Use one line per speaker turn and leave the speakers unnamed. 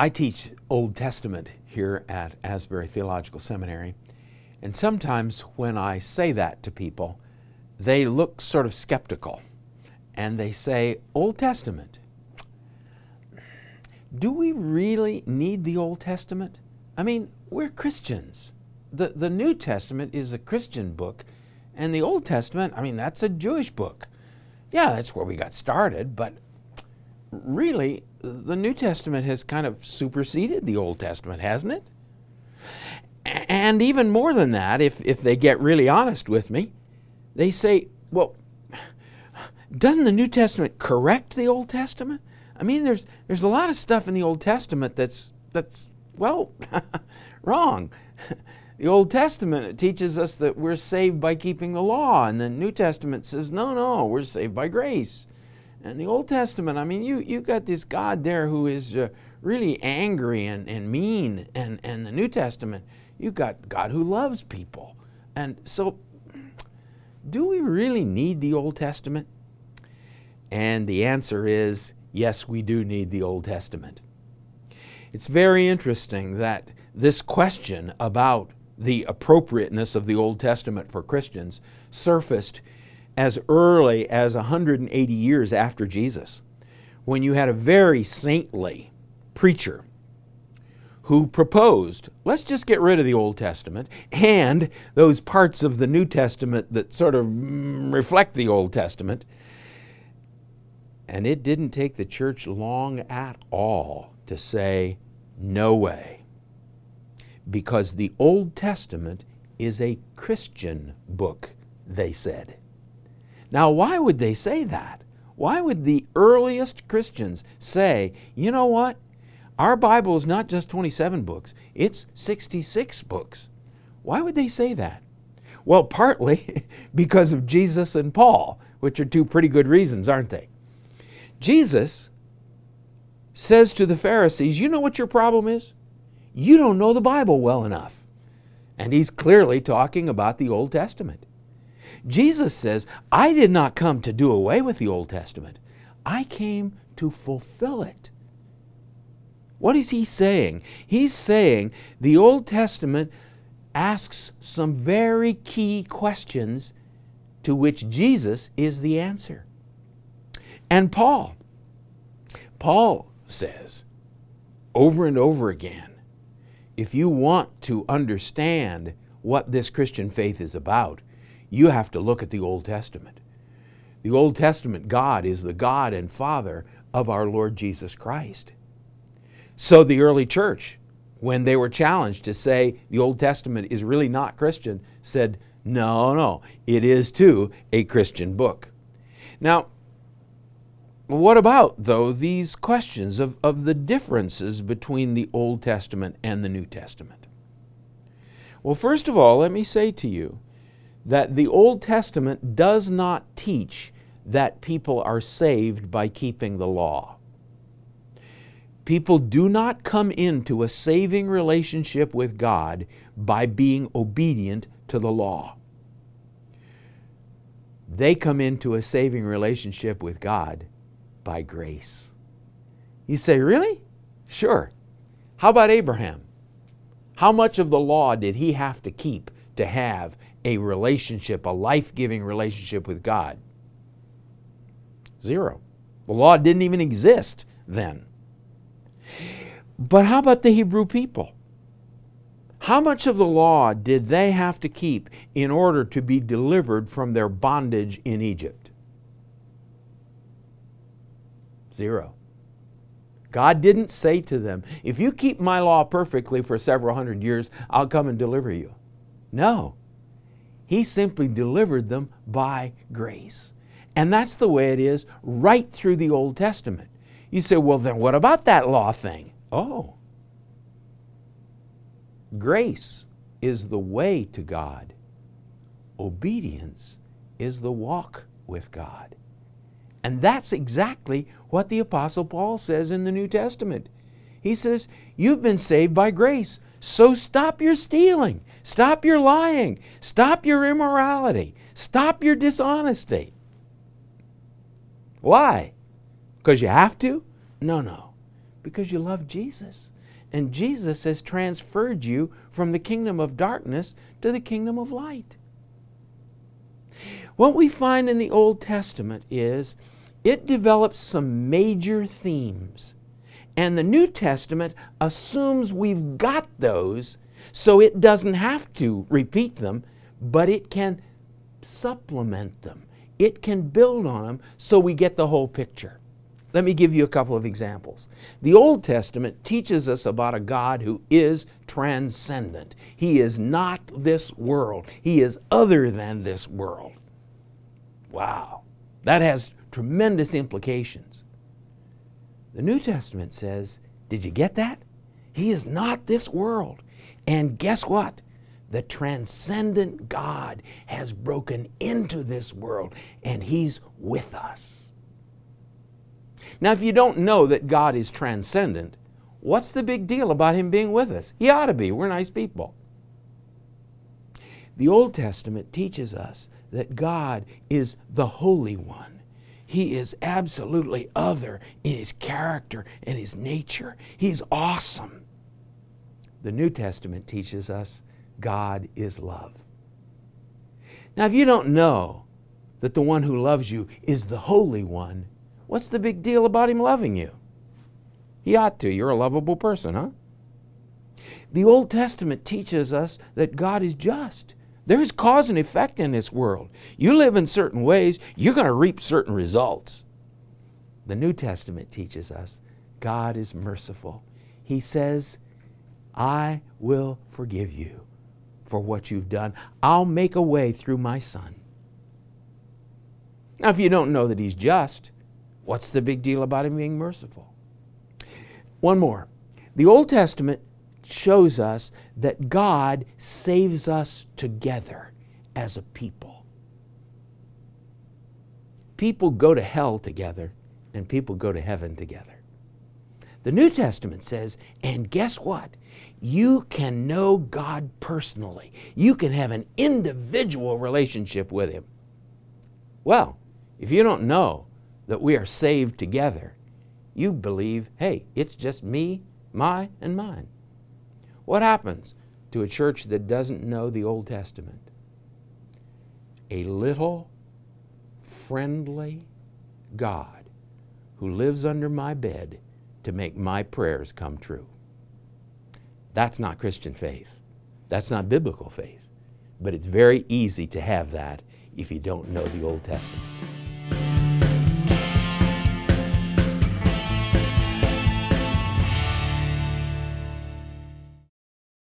I teach Old Testament here at Asbury Theological Seminary, and sometimes when I say that to people, they look sort of skeptical and they say, Old Testament. Do we really need the Old Testament? I mean, we're Christians. The, the New Testament is a Christian book, and the Old Testament, I mean, that's a Jewish book. Yeah, that's where we got started, but really, the New Testament has kind of superseded the Old Testament, hasn't it? And even more than that, if, if they get really honest with me, they say, well, doesn't the New Testament correct the Old Testament? I mean, there's, there's a lot of stuff in the Old Testament that's, that's well, wrong. The Old Testament teaches us that we're saved by keeping the law, and the New Testament says, no, no, we're saved by grace. And the Old Testament, I mean, you, you got this God there who is uh, really angry and, and mean, and, and the New Testament, you've got God who loves people. And so, do we really need the Old Testament? And the answer is yes, we do need the Old Testament. It's very interesting that this question about the appropriateness of the Old Testament for Christians surfaced as early as 180 years after Jesus, when you had a very saintly preacher who proposed let's just get rid of the Old Testament and those parts of the New Testament that sort of reflect the Old Testament. And it didn't take the church long at all to say, no way. Because the Old Testament is a Christian book, they said. Now, why would they say that? Why would the earliest Christians say, you know what? Our Bible is not just 27 books, it's 66 books. Why would they say that? Well, partly because of Jesus and Paul, which are two pretty good reasons, aren't they? Jesus says to the Pharisees, You know what your problem is? You don't know the Bible well enough. And he's clearly talking about the Old Testament. Jesus says, I did not come to do away with the Old Testament, I came to fulfill it. What is he saying? He's saying the Old Testament asks some very key questions to which Jesus is the answer. And Paul, Paul says over and over again, if you want to understand what this Christian faith is about, you have to look at the Old Testament. The Old Testament God is the God and Father of our Lord Jesus Christ. So the early church, when they were challenged to say the Old Testament is really not Christian, said, no, no, it is too a Christian book. Now, what about, though, these questions of, of the differences between the Old Testament and the New Testament? Well, first of all, let me say to you that the Old Testament does not teach that people are saved by keeping the law. People do not come into a saving relationship with God by being obedient to the law. They come into a saving relationship with God by grace. You say, Really? Sure. How about Abraham? How much of the law did he have to keep to have a relationship, a life giving relationship with God? Zero. The law didn't even exist then. But how about the Hebrew people? How much of the law did they have to keep in order to be delivered from their bondage in Egypt? Zero. God didn't say to them, if you keep my law perfectly for several hundred years, I'll come and deliver you. No. He simply delivered them by grace. And that's the way it is right through the Old Testament. You say, well, then what about that law thing? Oh, grace is the way to God, obedience is the walk with God. And that's exactly what the Apostle Paul says in the New Testament. He says, You've been saved by grace, so stop your stealing, stop your lying, stop your immorality, stop your dishonesty. Why? Because you have to? No, no. Because you love Jesus. And Jesus has transferred you from the kingdom of darkness to the kingdom of light. What we find in the Old Testament is it develops some major themes. And the New Testament assumes we've got those so it doesn't have to repeat them, but it can supplement them. It can build on them so we get the whole picture. Let me give you a couple of examples. The Old Testament teaches us about a God who is transcendent. He is not this world, He is other than this world. Wow, that has tremendous implications. The New Testament says, Did you get that? He is not this world. And guess what? The transcendent God has broken into this world and He's with us. Now, if you don't know that God is transcendent, what's the big deal about Him being with us? He ought to be. We're nice people. The Old Testament teaches us that God is the Holy One. He is absolutely other in His character and His nature. He's awesome. The New Testament teaches us God is love. Now, if you don't know that the one who loves you is the Holy One, What's the big deal about him loving you? He ought to. You're a lovable person, huh? The Old Testament teaches us that God is just. There is cause and effect in this world. You live in certain ways, you're going to reap certain results. The New Testament teaches us God is merciful. He says, I will forgive you for what you've done. I'll make a way through my Son. Now, if you don't know that He's just, What's the big deal about him being merciful? One more. The Old Testament shows us that God saves us together as a people. People go to hell together, and people go to heaven together. The New Testament says, and guess what? You can know God personally. You can have an individual relationship with Him. Well, if you don't know that we are saved together, you believe, hey, it's just me, my, and mine. What happens to a church that doesn't know the Old Testament? A little, friendly God who lives under my bed to make my prayers come true. That's not Christian faith. That's not biblical faith. But it's very easy to have that if you don't know the Old Testament.